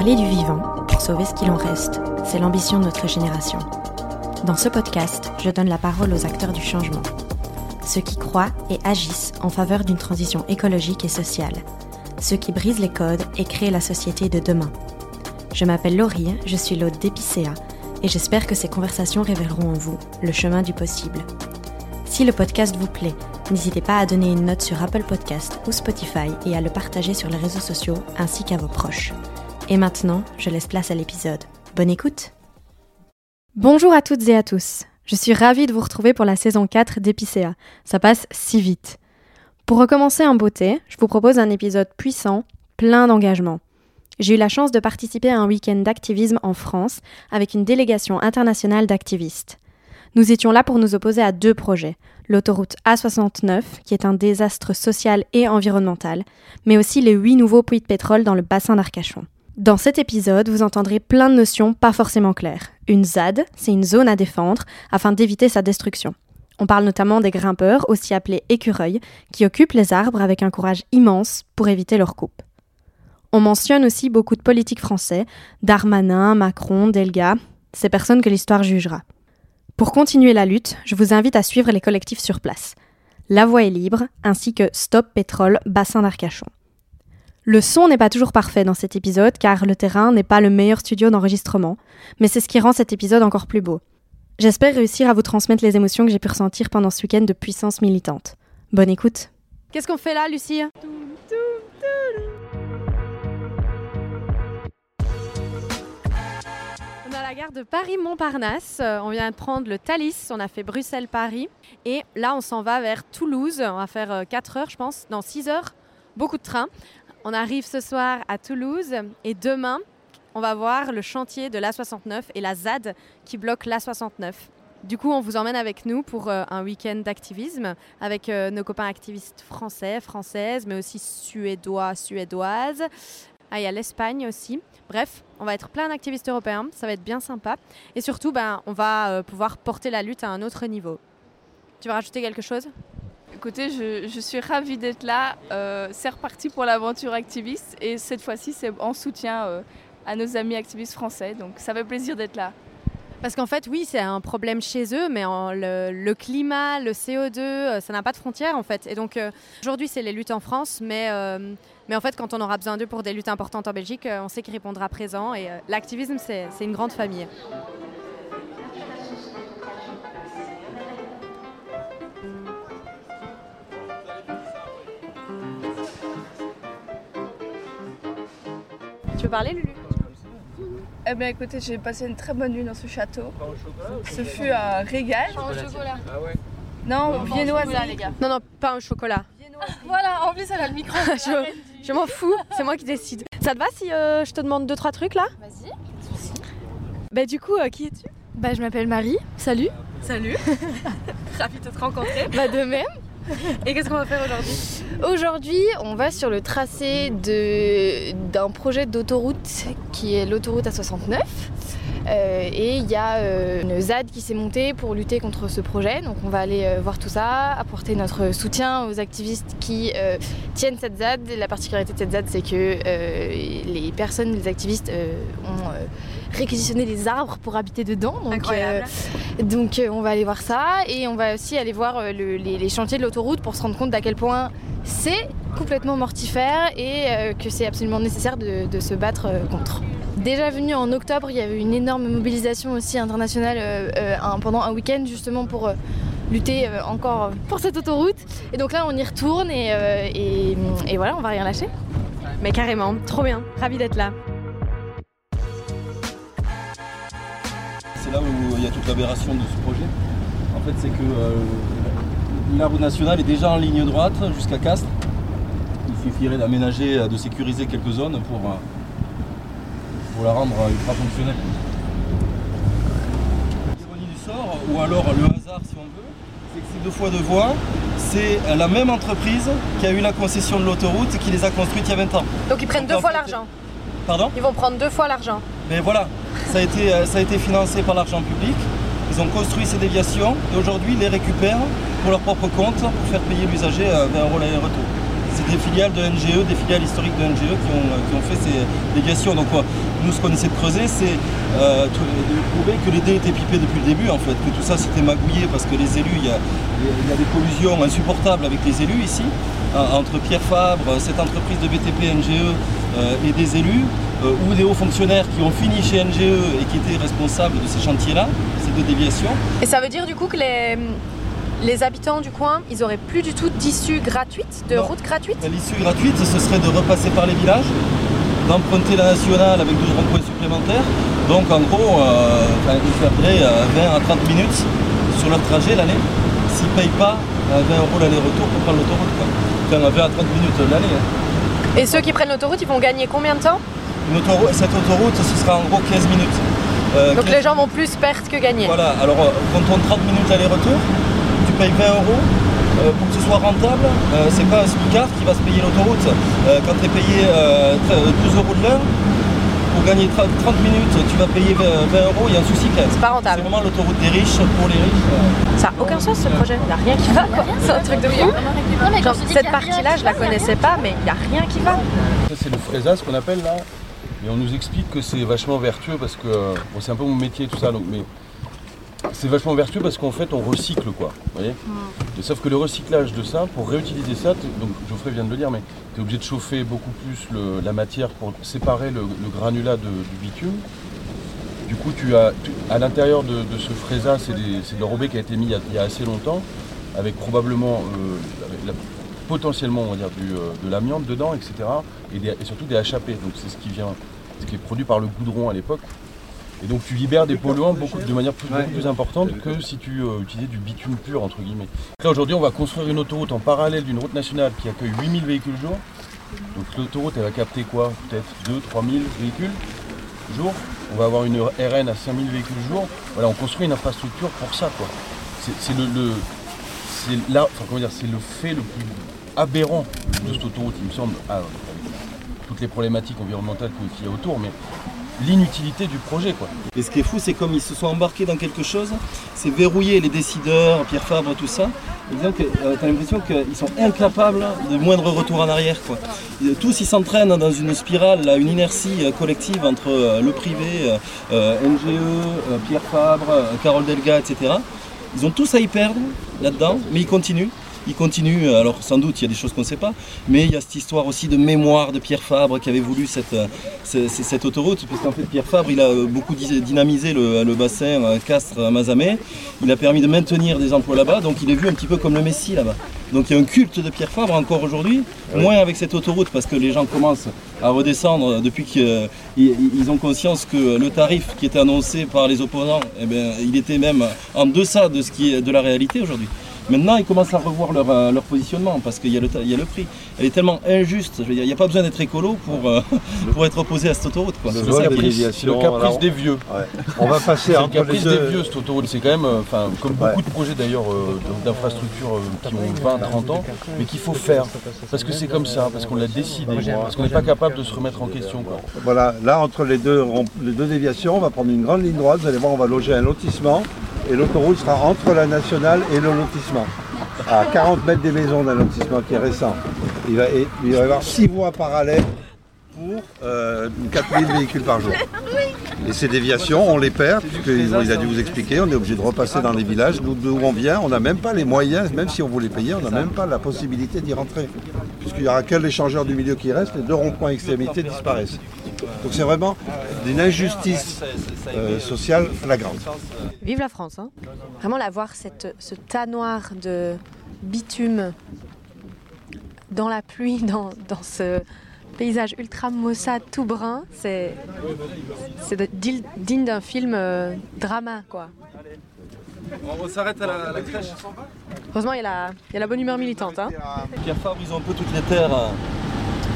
Parler du vivant pour sauver ce qu'il en reste, c'est l'ambition de notre génération. Dans ce podcast, je donne la parole aux acteurs du changement, ceux qui croient et agissent en faveur d'une transition écologique et sociale, ceux qui brisent les codes et créent la société de demain. Je m'appelle Laurie, je suis l'hôte d'Epicéa et j'espère que ces conversations révéleront en vous le chemin du possible. Si le podcast vous plaît, n'hésitez pas à donner une note sur Apple Podcast ou Spotify et à le partager sur les réseaux sociaux ainsi qu'à vos proches. Et maintenant, je laisse place à l'épisode. Bonne écoute Bonjour à toutes et à tous. Je suis ravie de vous retrouver pour la saison 4 d'Epicéa. Ça passe si vite. Pour recommencer en beauté, je vous propose un épisode puissant, plein d'engagement. J'ai eu la chance de participer à un week-end d'activisme en France avec une délégation internationale d'activistes. Nous étions là pour nous opposer à deux projets. L'autoroute A69, qui est un désastre social et environnemental, mais aussi les huit nouveaux puits de pétrole dans le bassin d'Arcachon. Dans cet épisode, vous entendrez plein de notions pas forcément claires. Une ZAD, c'est une zone à défendre afin d'éviter sa destruction. On parle notamment des grimpeurs, aussi appelés écureuils, qui occupent les arbres avec un courage immense pour éviter leur coupe. On mentionne aussi beaucoup de politiques français, Darmanin, Macron, Delga, ces personnes que l'histoire jugera. Pour continuer la lutte, je vous invite à suivre les collectifs sur place. La Voie est libre, ainsi que Stop Pétrole, bassin d'Arcachon. Le son n'est pas toujours parfait dans cet épisode car le terrain n'est pas le meilleur studio d'enregistrement, mais c'est ce qui rend cet épisode encore plus beau. J'espère réussir à vous transmettre les émotions que j'ai pu ressentir pendant ce week-end de puissance militante. Bonne écoute. Qu'est-ce qu'on fait là, Lucie? On est à la gare de Paris-Montparnasse. Euh, On vient de prendre le Thalys. On a fait Bruxelles-Paris. Et là, on s'en va vers Toulouse. On va faire 4 heures, je pense. Non, 6 heures. Beaucoup de trains. On arrive ce soir à Toulouse et demain, on va voir le chantier de l'A69 et la ZAD qui bloque l'A69. Du coup, on vous emmène avec nous pour euh, un week-end d'activisme avec euh, nos copains activistes français, françaises, mais aussi suédois, suédoises. Ah, il y a l'Espagne aussi. Bref, on va être plein d'activistes européens, ça va être bien sympa. Et surtout, ben, on va euh, pouvoir porter la lutte à un autre niveau. Tu veux rajouter quelque chose? Écoutez, je, je suis ravie d'être là. Euh, c'est reparti pour l'aventure activiste et cette fois-ci, c'est en soutien euh, à nos amis activistes français. Donc ça fait plaisir d'être là. Parce qu'en fait, oui, c'est un problème chez eux, mais le, climat, le CO2, euh, ça n'a pas de frontières en fait. Et donc aujourd'hui, c'est les luttes en France, mais, mais en fait, quand on aura besoin d'eux pour des luttes importantes en Belgique, on sait qu'ils répondra présent. Et l'activisme, c'est une grande famille. Tu veux parler, Lulu Eh bien écoutez, j'ai passé une très bonne nuit dans ce château. Ce fut un régal. au chocolat. Non, viennoiserie. les gars. Non, non, pas un chocolat. Voilà, en plus elle a le micro. je je m'en fous, c'est moi qui décide. Ça te va si euh, je te demande deux trois trucs là? Vas-y. Bah du coup, euh, qui es-tu? Bah je m'appelle Marie. Salut. Salut Ravi de te rencontrer. Bah de même. Et qu'est-ce qu'on va faire aujourd'hui Aujourd'hui, on va sur le tracé d'un projet d'autoroute qui est l'autoroute A69. Euh, et il y a euh, une ZAD qui s'est montée pour lutter contre ce projet. Donc on va aller euh, voir tout ça, apporter notre soutien aux activistes qui tiennent cette ZAD. La particularité de cette ZAD, c'est que les personnes, les activistes ont réquisitionné des arbres pour habiter dedans. Donc, Incroyable. euh, donc euh, on va aller voir ça et on va aussi aller voir euh, le- les, les chantiers de l'autoroute pour se rendre compte d'à quel point c'est complètement mortifère et euh, que c'est absolument nécessaire de, de se battre euh, contre. Déjà venu en octobre, il y avait une énorme mobilisation aussi internationale euh, un- pendant un week-end justement pour lutter encore pour cette autoroute. Et donc là on y retourne et, et- et voilà, on va rien lâcher. Mais carrément, trop bien, ravi d'être là. C'est là où il y a toute l'aberration de ce projet. En fait, c'est que euh, l'arbre national est déjà en ligne droite jusqu'à Castres. Il suffirait d'aménager, de sécuriser quelques zones pour, euh, pour la rendre ultra fonctionnelle. L'ironie du sort, ou alors le hasard si on veut, c'est que ces deux fois deux voies, c'est la même entreprise qui a eu la concession de l'autoroute et qui les a construites il y a 20 ans. Donc ils prennent Donc, deux fois l'argent. Pardon? Ils vont prendre deux fois l'argent. Mais voilà, ça a été, euh, ça a été financé par l'argent public. Ils ont construit ces déviations et aujourd'hui ils les récupèrent pour leur propre compte pour faire payer l'usager euh, 20 euros l'aller-retour. C'est des filiales de NGE, des filiales historiques de NGE qui ont, euh, qui ont fait ces déviations. Donc euh, Nous, ce qu'on essaie de creuser, c'est de prouver que les dés étaient pipés depuis le début, en fait, que tout ça s'était magouillé parce que les élus, il y il y a des collusions insupportables avec les élus ici, entre Pierre Fabre, cette entreprise de BTP NGE euh, et des élus, euh, ou des hauts fonctionnaires qui ont fini chez NGE et qui étaient responsables de ces chantiers-là, ces deux déviations. Et ça veut dire du coup que les, les habitants du coin, ils auraient plus du tout d'issue gratuite, de route gratuite? L'issue gratuite, ce serait de repasser par les villages, d'emprunter la nationale avec 12 ronds-points supplémentaires. Donc en gros, euh, ils perdraient 20 à 30 minutes sur leur trajet l'année s'ils ne payent pas 20 euros l'aller-retour pour prendre l'autoroute. Enfin, 20 à 30 minutes l'année. Hein. Et ceux qui prennent l'autoroute, ils vont gagner combien de temps? Cette autoroute, ce sera en gros 15 minutes. Euh, Donc les gens vont plus perdre que gagner. Voilà, alors euh, quand on 30 minutes aller-retour, tu payes 20 euros. Euh, pour que ce soit rentable, c'est pas un smicard qui va se payer l'autoroute. quand tu es payé 12 euros de l'heure, pour gagner 30 minutes, tu vas payer 20 euros, il y a un souci quand même. C'est pas rentable. C'est vraiment l'autoroute des riches pour les riches. Ça n'a aucun sens ce projet, il n'y a rien qui va quoi. C'est un truc de fou. Genre, cette partie-là, je la connaissais pas, mais il n'y a rien qui va. Ça, c'est le fraisage qu'on appelle là. Et on nous explique que c'est vachement vertueux parce que bon, c'est un peu mon métier tout ça, donc mais c'est vachement vertueux parce qu'en fait on recycle quoi. Voyez mm. sauf que le recyclage de ça, pour réutiliser ça, donc Geoffrey vient de le dire, mais tu es obligé de chauffer beaucoup plus la matière pour séparer le, granulat du bitume. Du coup, tu as à l'intérieur de, ce fraisa, c'est de l'enrobé qui a été mis il y a, assez longtemps, avec probablement euh, potentiellement on va dire euh, de l'amiante dedans, etc. Et, surtout des HAP. Donc c'est ce qui vient, ce qui est produit par le goudron à l'époque. Et donc tu libères des polluants beaucoup, de manière beaucoup plus importante que si tu euh, utilisais du bitume pur entre guillemets. Là aujourd'hui on va construire une autoroute en parallèle d'une route nationale qui accueille 8000 véhicules jour. Donc l'autoroute elle va capter quoi Peut-être 2 3000 véhicules jour. On va avoir une RN à 5000 véhicules jour. Voilà, on construit une infrastructure pour ça quoi. C'est le, c'est c'est le fait le plus aberrant de cette autoroute, il me semble, avec toutes les problématiques environnementales qu'il y a autour, mais l'inutilité du projet. Quoi. Et ce qui est fou, c'est comme ils se sont embarqués dans quelque chose, c'est verrouiller les décideurs, Pierre Fabre, tout ça. Et donc, euh, tu as l'impression qu'ils sont incapables de moindre retour en arrière. Quoi. Tous, ils s'entraînent dans une spirale, là, une inertie euh, collective entre euh, le privé, NGE, Pierre Fabre, Carole Delga, etc. Ils ont tous à y perdre là-dedans, mais ils continuent il continue. Alors sans doute il y a des choses qu'on ne sait pas, mais il y a cette histoire aussi de mémoire de Pierre Fabre qui avait voulu cette, euh, cette, autoroute, puisqu'en fait Pierre Fabre il a euh, beaucoup dynamisé le, bassin euh, Castres-Mazamet, il a permis de maintenir des emplois là-bas, donc il est vu un petit peu comme le Messie là-bas. Donc il y a un culte de Pierre Fabre encore aujourd'hui, moins avec cette autoroute parce que les gens commencent à redescendre depuis qu'ils ont conscience que le tarif qui était annoncé par les opposants, eh bien, il était même en deçà de ce qui est de la réalité aujourd'hui. Maintenant, ils commencent à revoir leur, euh, positionnement parce qu'il y, a le prix. Elle est tellement injuste. Je veux dire, il n'y a pas besoin d'être écolo pour, euh, pour être opposé à cette autoroute. C'est le, caprice des vieux. On va passer le caprice des vieux, cette autoroute. C'est quand même, euh, enfin, comme beaucoup de projets d'ailleurs d'infrastructures qui ont 20, 30 ans, mais qu'il faut faire. Parce que c'est comme ça, parce qu'on l'a décidé, parce qu'on n'est pas capable de se remettre en question. Voilà, là, entre les deux, les deux déviations, on va prendre une grande ligne droite. Vous allez voir, on va loger un lotissement et l'autoroute sera entre la nationale et le lotissement, à 40 mètres des maisons d'un lotissement qui est récent. Il va, y avoir 6 voies parallèles pour 4000 euh, véhicules par jour. Et ces déviations, on les perd, puisqu'il a dû vous expliquer, on est obligé de repasser dans les villages, d'où on vient, on n'a même pas les moyens, même si on voulait payer, on n'a même pas la possibilité d'y rentrer. Puisqu'il n'y aura que l'échangeur du milieu qui reste, les deux ronds-points extrémités disparaissent. Donc c'est vraiment d'une injustice euh, sociale flagrante. Vive la France, hein Vraiment la voir cette, ce tas noir de bitume dans la pluie, dans, dans ce paysage ultra maussade, tout brun, c'est digne d'un film euh, drama, quoi. On s'arrête à, la, crèche. Heureusement, il y, a la, il y, a la, bonne humeur militante. Hein. Pierre Fabre, ils ont un peu toutes les terres euh,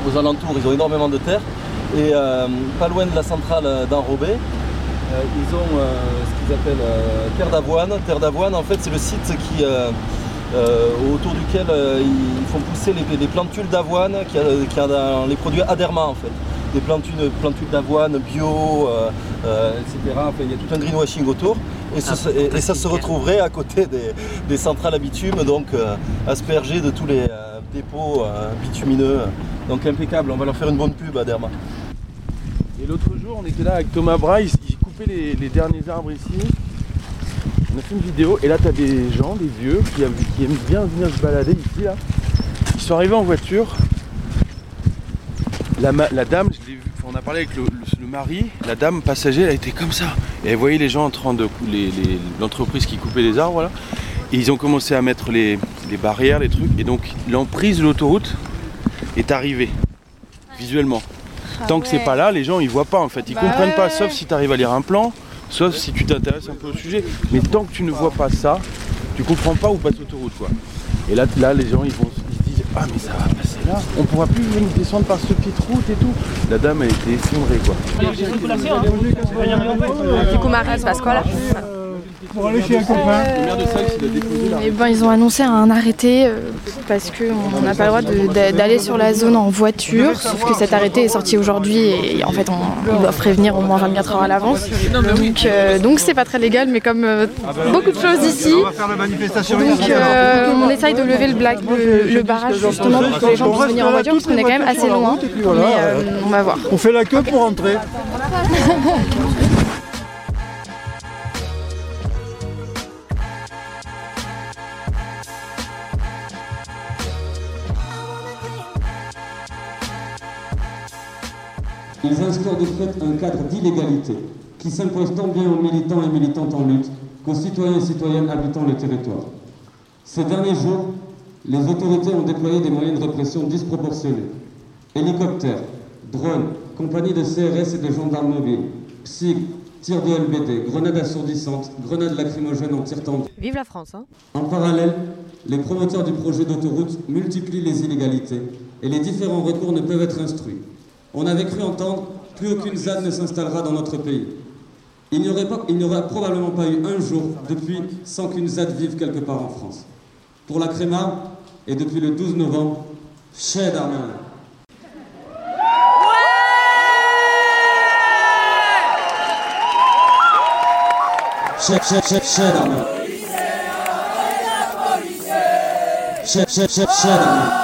aux alentours, ils ont énormément de terres. Et euh, pas loin de la centrale d'Enrobé, ils ont ce qu'ils appellent terre d'avoine. Terre d'avoine, en fait, c'est le site qui euh, autour duquel euh, ils font pousser les, plantules d'avoine qui a, dans les produits Aderma en fait. Des plantules, plantules d'avoine bio, euh, etc. il y a tout un greenwashing autour. Et, ah, ça se retrouverait à côté des, centrales à bitume, donc aspergées de tous les dépôts bitumineux. Donc impeccable, on va leur faire une bonne pub à Derma. L'autre jour, on était là avec Thomas Braille, il coupait les, derniers arbres ici. On a fait une vidéo et là t'as des gens, des vieux, qui, aiment bien venir se balader ici là. Ils sont arrivés en voiture. La, dame, je l'ai vu, on a parlé avec le, mari, la dame passager, elle était comme ça. Et elle voyait les gens en train de. L'entreprise qui coupait les arbres là. Et ils ont commencé à mettre les, les barrières, les trucs. Et donc l'emprise de l'autoroute est arrivée visuellement. Tant que c'est pas là, les gens ils voient pas en fait. Ils Bah comprennent pas, sauf si tu arrives à lire un plan, sauf si tu t'intéresses un peu au sujet. Mais tant que tu ne vois pas ça, tu comprends pas où passe l'autoroute quoi. Et là, là les gens ils vont ils se disent Ah mais ça va passer là, on pourra plus venir descendre par cette petite route et tout. La dame elle était effondrée quoi. Du coup, Marie, il se passe quoi là? Pour aller chez un copain. Eh ben, ils ont annoncé un arrêté euh, parce qu'on n'a pas le droit d'aller sur la zone en voiture, sauf que cet arrêté est sorti aujourd'hui et en fait on, ils doivent prévenir au moins 24 heures à l'avance. Donc euh, donc c'est pas très légal, mais comme euh, beaucoup de choses ici, donc euh, on essaye de lever le, black, le, le barrage justement pour que les gens puissent venir en voiture parce qu'on est quand même assez loin. Mais euh, on va voir. On fait la queue pour rentrer. Ils instaurent de fait un cadre d'illégalité qui s'impose tant bien aux militants et militantes en lutte qu'aux citoyens et citoyennes habitant le territoire. Ces derniers jours, les autorités ont déployé des moyens de répression disproportionnés. Hélicoptères, drones, compagnies de CRS et de gendarmes mobiles, PSIG, tirs de LBD, grenades assourdissantes, grenades lacrymogènes en tir tendu. Vive la France, hein En parallèle, les promoteurs du projet d'autoroute multiplient les inégalités et les différents recours ne peuvent être instruits. On avait cru entendre plus aucune ZAD ne s'installera dans notre pays. Il n'y aurait, probablement pas eu un jour depuis sans qu'une ZAD vive quelque part en France. Pour la Créma, et depuis le 12 novembre, chez Darmanin. Chef, chef, chef, chef. Chef, chef, chef, chef.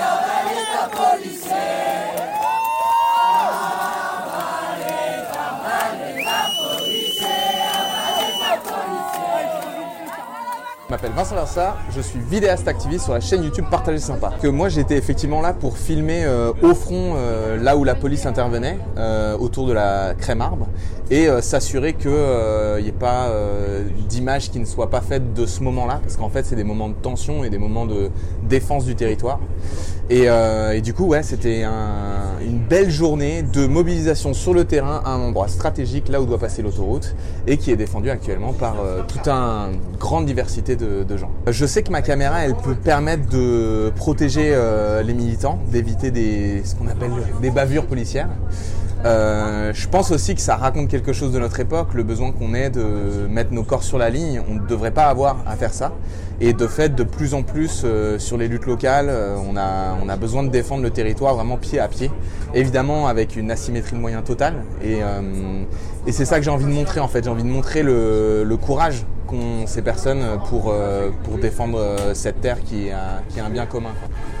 Vincent Versa, je suis vidéaste activiste sur la chaîne YouTube Partager Sympa. Que moi j'étais effectivement là pour filmer euh, au front euh, là où la police intervenait euh, autour de la crème arbre et s'assurer qu'il n'y ait pas d'images qui ne soient pas faites de ce moment-là parce qu'en fait c'est des moments de tension et des moments de défense du territoire. Et, euh, du coup ouais c'était un- une belle journée de mobilisation sur le terrain à un endroit stratégique là où doit passer l'autoroute et qui est défendu actuellement par euh, toute une grande diversité de, de gens. Je sais que ma caméra elle peut permettre de protéger euh, les militants, d'éviter des ce qu'on appelle des bavures policières. Euh, je pense aussi que ça raconte quelque chose de notre époque, le besoin qu'on ait de mettre nos corps sur la ligne. On ne devrait pas avoir à faire ça. Et de fait, de plus en plus euh, sur les luttes locales, euh, on, a, on a besoin de défendre le territoire vraiment pied à pied. Évidemment avec une asymétrie de moyens totale. Et, euh, et c'est ça que j'ai envie de montrer en fait. J'ai envie de montrer le, le courage qu'ont ces personnes pour, pour défendre cette terre qui est, un- qui un bien commun. quoi.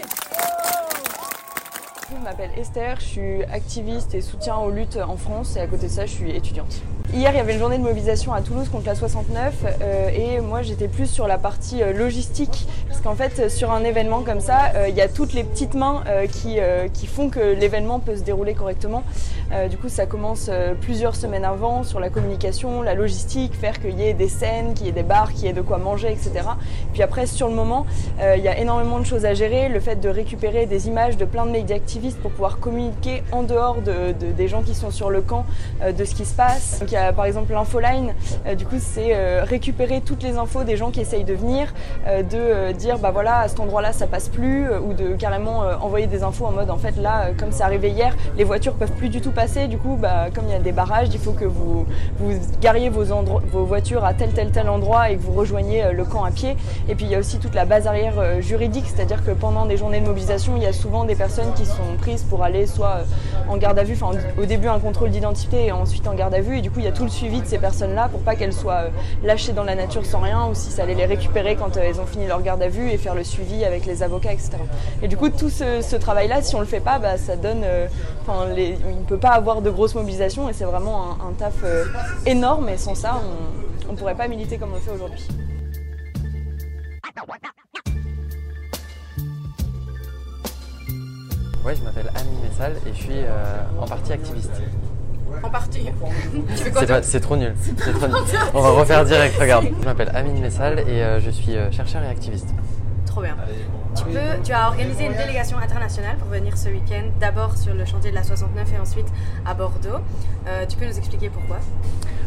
rien Je m'appelle Esther, je suis activiste et soutien aux luttes en France et à côté de ça je suis étudiante. Hier il y avait une journée de mobilisation à Toulouse contre la 69 euh, et moi j'étais plus sur la partie euh, logistique parce qu'en fait, sur un événement comme ça, euh, il y a toutes les petites mains euh, qui, euh, qui font que l'événement peut se dérouler correctement. Du coup, ça commence plusieurs semaines avant sur la communication, la logistique, faire qu'il y ait des scènes, qu'il y ait des bars, qu'il y ait de quoi manger, etc. Puis après, sur le moment, il y a énormément de choses à gérer. Le fait de récupérer des images de plein de médias activistes pour pouvoir communiquer en dehors de, de- des gens qui sont sur le camp de ce qui se passe. Donc a par exemple l'infoline. Du coup, c'est récupérer toutes les infos des gens qui essayent de venir, de euh, bah voilà à cet endroit-là ça passe plus, euh, ou de carrément euh, envoyer des infos en mode en fait là euh, comme c'est arrivé hier, les voitures peuvent plus du tout passer. Du coup, bah comme il y a des barrages, il faut que vous vous gariez vos, vos voitures à tel tel tel endroit et que vous rejoigniez le camp à pied. Et puis il y a aussi toute la base arrière juridique, c'est-à-dire que pendant des journées de mobilisation, il y a souvent des personnes qui sont prises pour aller soit en garde à vue, enfin au début un contrôle d'identité et ensuite en garde à vue. Et du coup, il y a tout le suivi de ces personnes-là pour pas qu'elles soient lâchées dans la nature sans rien ou si ça allait les récupérer quand elles ont fini leur garde à vue et faire le suivi avec les avocats, etc. Et du coup, tout ce, travail-là, si on le fait pas, bah, ça donne. euh, Enfin, il ne peut pas avoir de grosse mobilisation et c'est vraiment un, un taf euh, énorme. Et sans ça, on ne pourrait pas militer comme on le fait aujourd'hui. Ouais, je m'appelle Amine Messal et je suis euh, en partie activiste. En partie. tu fais quoi C'est trop nul. C'est trop nul. On va refaire direct, regarde. Je m'appelle Amine Messal et euh, je suis euh, chercheur et activiste. Trop bien. Tu, peux, tu as organisé une délégation internationale pour venir ce week-end, d'abord sur le chantier de la 69 et ensuite à Bordeaux. Euh, tu peux nous expliquer pourquoi?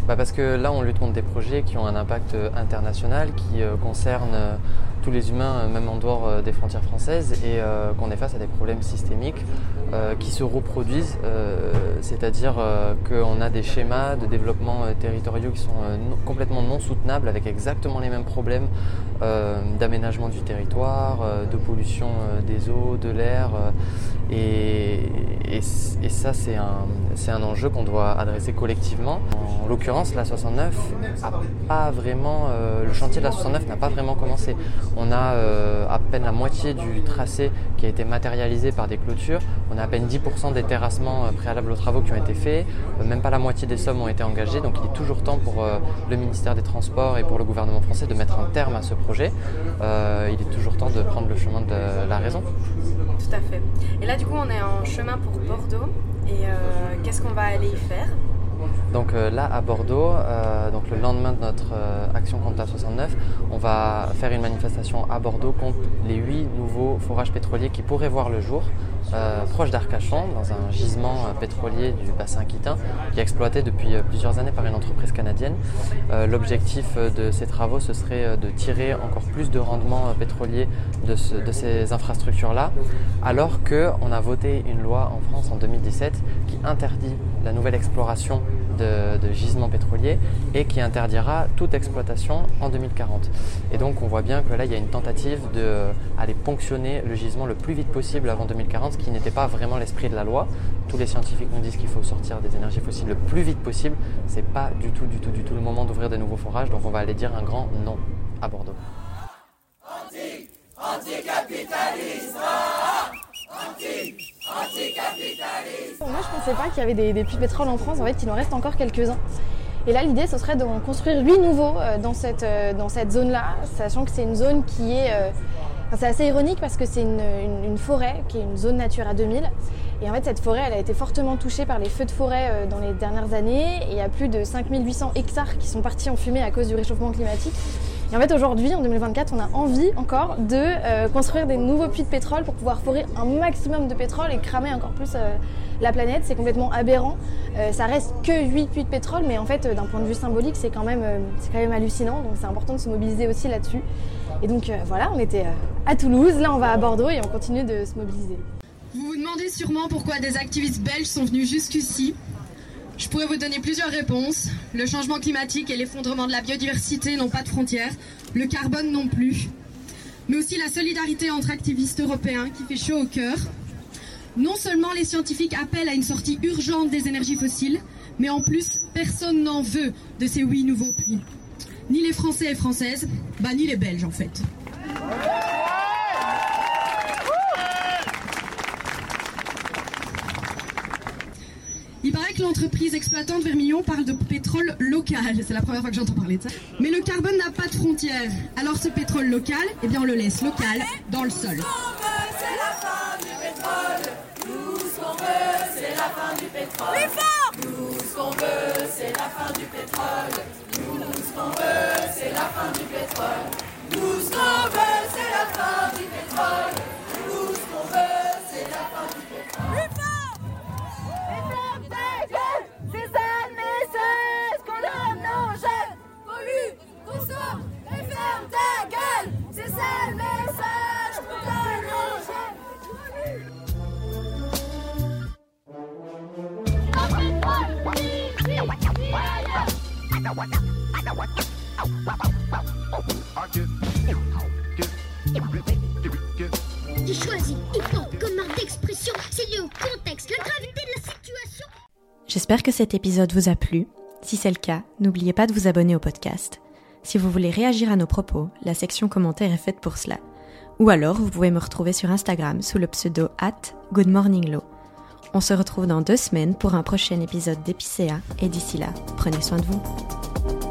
Bah parce que là, on lutte contre des projets qui ont un impact euh, international, qui euh, concernent euh, tous les humains, même en dehors des frontières françaises, et qu'on est face à des problèmes systémiques qui se reproduisent, c'est-à-dire qu'on a des schémas de développement territoriaux qui sont non- complètement non soutenables, avec exactement les mêmes problèmes d'aménagement du territoire, de pollution euh, des eaux, de l'air. euh, et, et ça, c'est un, un enjeu qu'on doit adresser collectivement. En l'occurrence, la 69 a pas vraiment, euh, le chantier de la 69 n'a pas vraiment commencé. On a à peine la moitié du tracé qui a été matérialisé par des clôtures. On a à peine 10% des terrassements préalables aux travaux qui ont été faits. Même pas la moitié des sommes ont été engagées. Donc il est toujours temps pour le ministère des Transports et pour le gouvernement français de mettre un terme à ce projet. Il est toujours temps de prendre le chemin de la raison. Tout à fait. Et là, du coup, on est en chemin pour Bordeaux. Et euh, qu'est-ce qu'on va aller y faire? Donc euh, là, à Bordeaux, euh, donc le lendemain de notre euh, action contre la 69, on va faire une manifestation à Bordeaux contre les huit nouveaux forages pétroliers qui pourraient voir le jour, proche d'Arcachon, dans un gisement pétrolier du bassin aquitain, qui est exploité depuis plusieurs années par une entreprise canadienne. L'objectif de ces travaux, ce serait de tirer encore plus de rendement pétrolier de, de ces infrastructures-là, alors qu'on a voté une loi en France en 2017 qui interdit la nouvelle exploration de, gisements pétroliers et qui interdira toute exploitation en 2040. Et donc on voit bien que là il y a une tentative d'aller ponctionner le gisement le plus vite possible avant 2040, ce qui n'était pas vraiment l'esprit de la loi. Tous les scientifiques nous disent qu'il faut sortir des énergies fossiles le plus vite possible. C'est pas du tout, du tout, du tout le moment d'ouvrir des nouveaux forages, donc on va aller dire un grand non à Bordeaux. Anticapitalisme Anti Anticapitalisme Moi, je pensais pas qu'il y avait des, puits de pétrole en France. En fait, il en reste encore quelques-uns. Et là, l'idée, ce serait d'en construire huit nouveaux euh, dans cette, euh, dans cette zone-là, sachant que c'est une zone qui est. euh, c'est assez ironique parce que c'est une, forêt qui est une zone Natura 2000. Et en fait, cette forêt, elle a été fortement touchée par les feux de forêt dans les dernières années. Et il y a plus de 5800 hectares qui sont partis en fumée à cause du réchauffement climatique. Et en fait, aujourd'hui, en 2024, on a envie encore de euh, construire des nouveaux puits de pétrole pour pouvoir forer un maximum de pétrole et cramer encore plus euh, la planète. C'est complètement aberrant. Euh, ça reste que 8 puits de pétrole, mais en fait, d'un point de vue symbolique, c'est quand, même, c'est quand même hallucinant. Donc, c'est important de se mobiliser aussi là-dessus. Et donc, voilà, on était à Toulouse. Là, on va à Bordeaux et on continue de se mobiliser. Vous vous demandez sûrement pourquoi des activistes belges sont venus jusqu'ici. Je pourrais vous donner plusieurs réponses. Le changement climatique et l'effondrement de la biodiversité n'ont pas de frontières, le carbone non plus, mais aussi la solidarité entre activistes européens qui fait chaud au cœur. Non seulement les scientifiques appellent à une sortie urgente des énergies fossiles, mais en plus, personne n'en veut de ces huit nouveaux puits. Ni les Français et Françaises, bah ni les Belges en fait. Que l'entreprise exploitante Vermillon parle de pétrole local. C'est la première fois que j'entends parler de ça. Mais le carbone n'a pas de frontières. Alors ce pétrole local, eh bien on le laisse local dans le sol. C'est la fin du pétrole. Nous, ce qu'on veut, c'est la fin du pétrole. Plus fort Nous, ce qu'on veut, c'est la fin du pétrole. Nous, ce qu'on veut, c'est la fin du pétrole. J'espère que cet épisode vous a plu. Si c'est le cas, n'oubliez pas de vous abonner au podcast. Si vous voulez réagir à nos propos, la section commentaires est faite pour cela. Ou alors, vous pouvez me retrouver sur Instagram sous le pseudo at goodmorninglow. On se retrouve dans deux semaines pour un prochain épisode d'Épicéa et d'ici là, prenez soin de vous.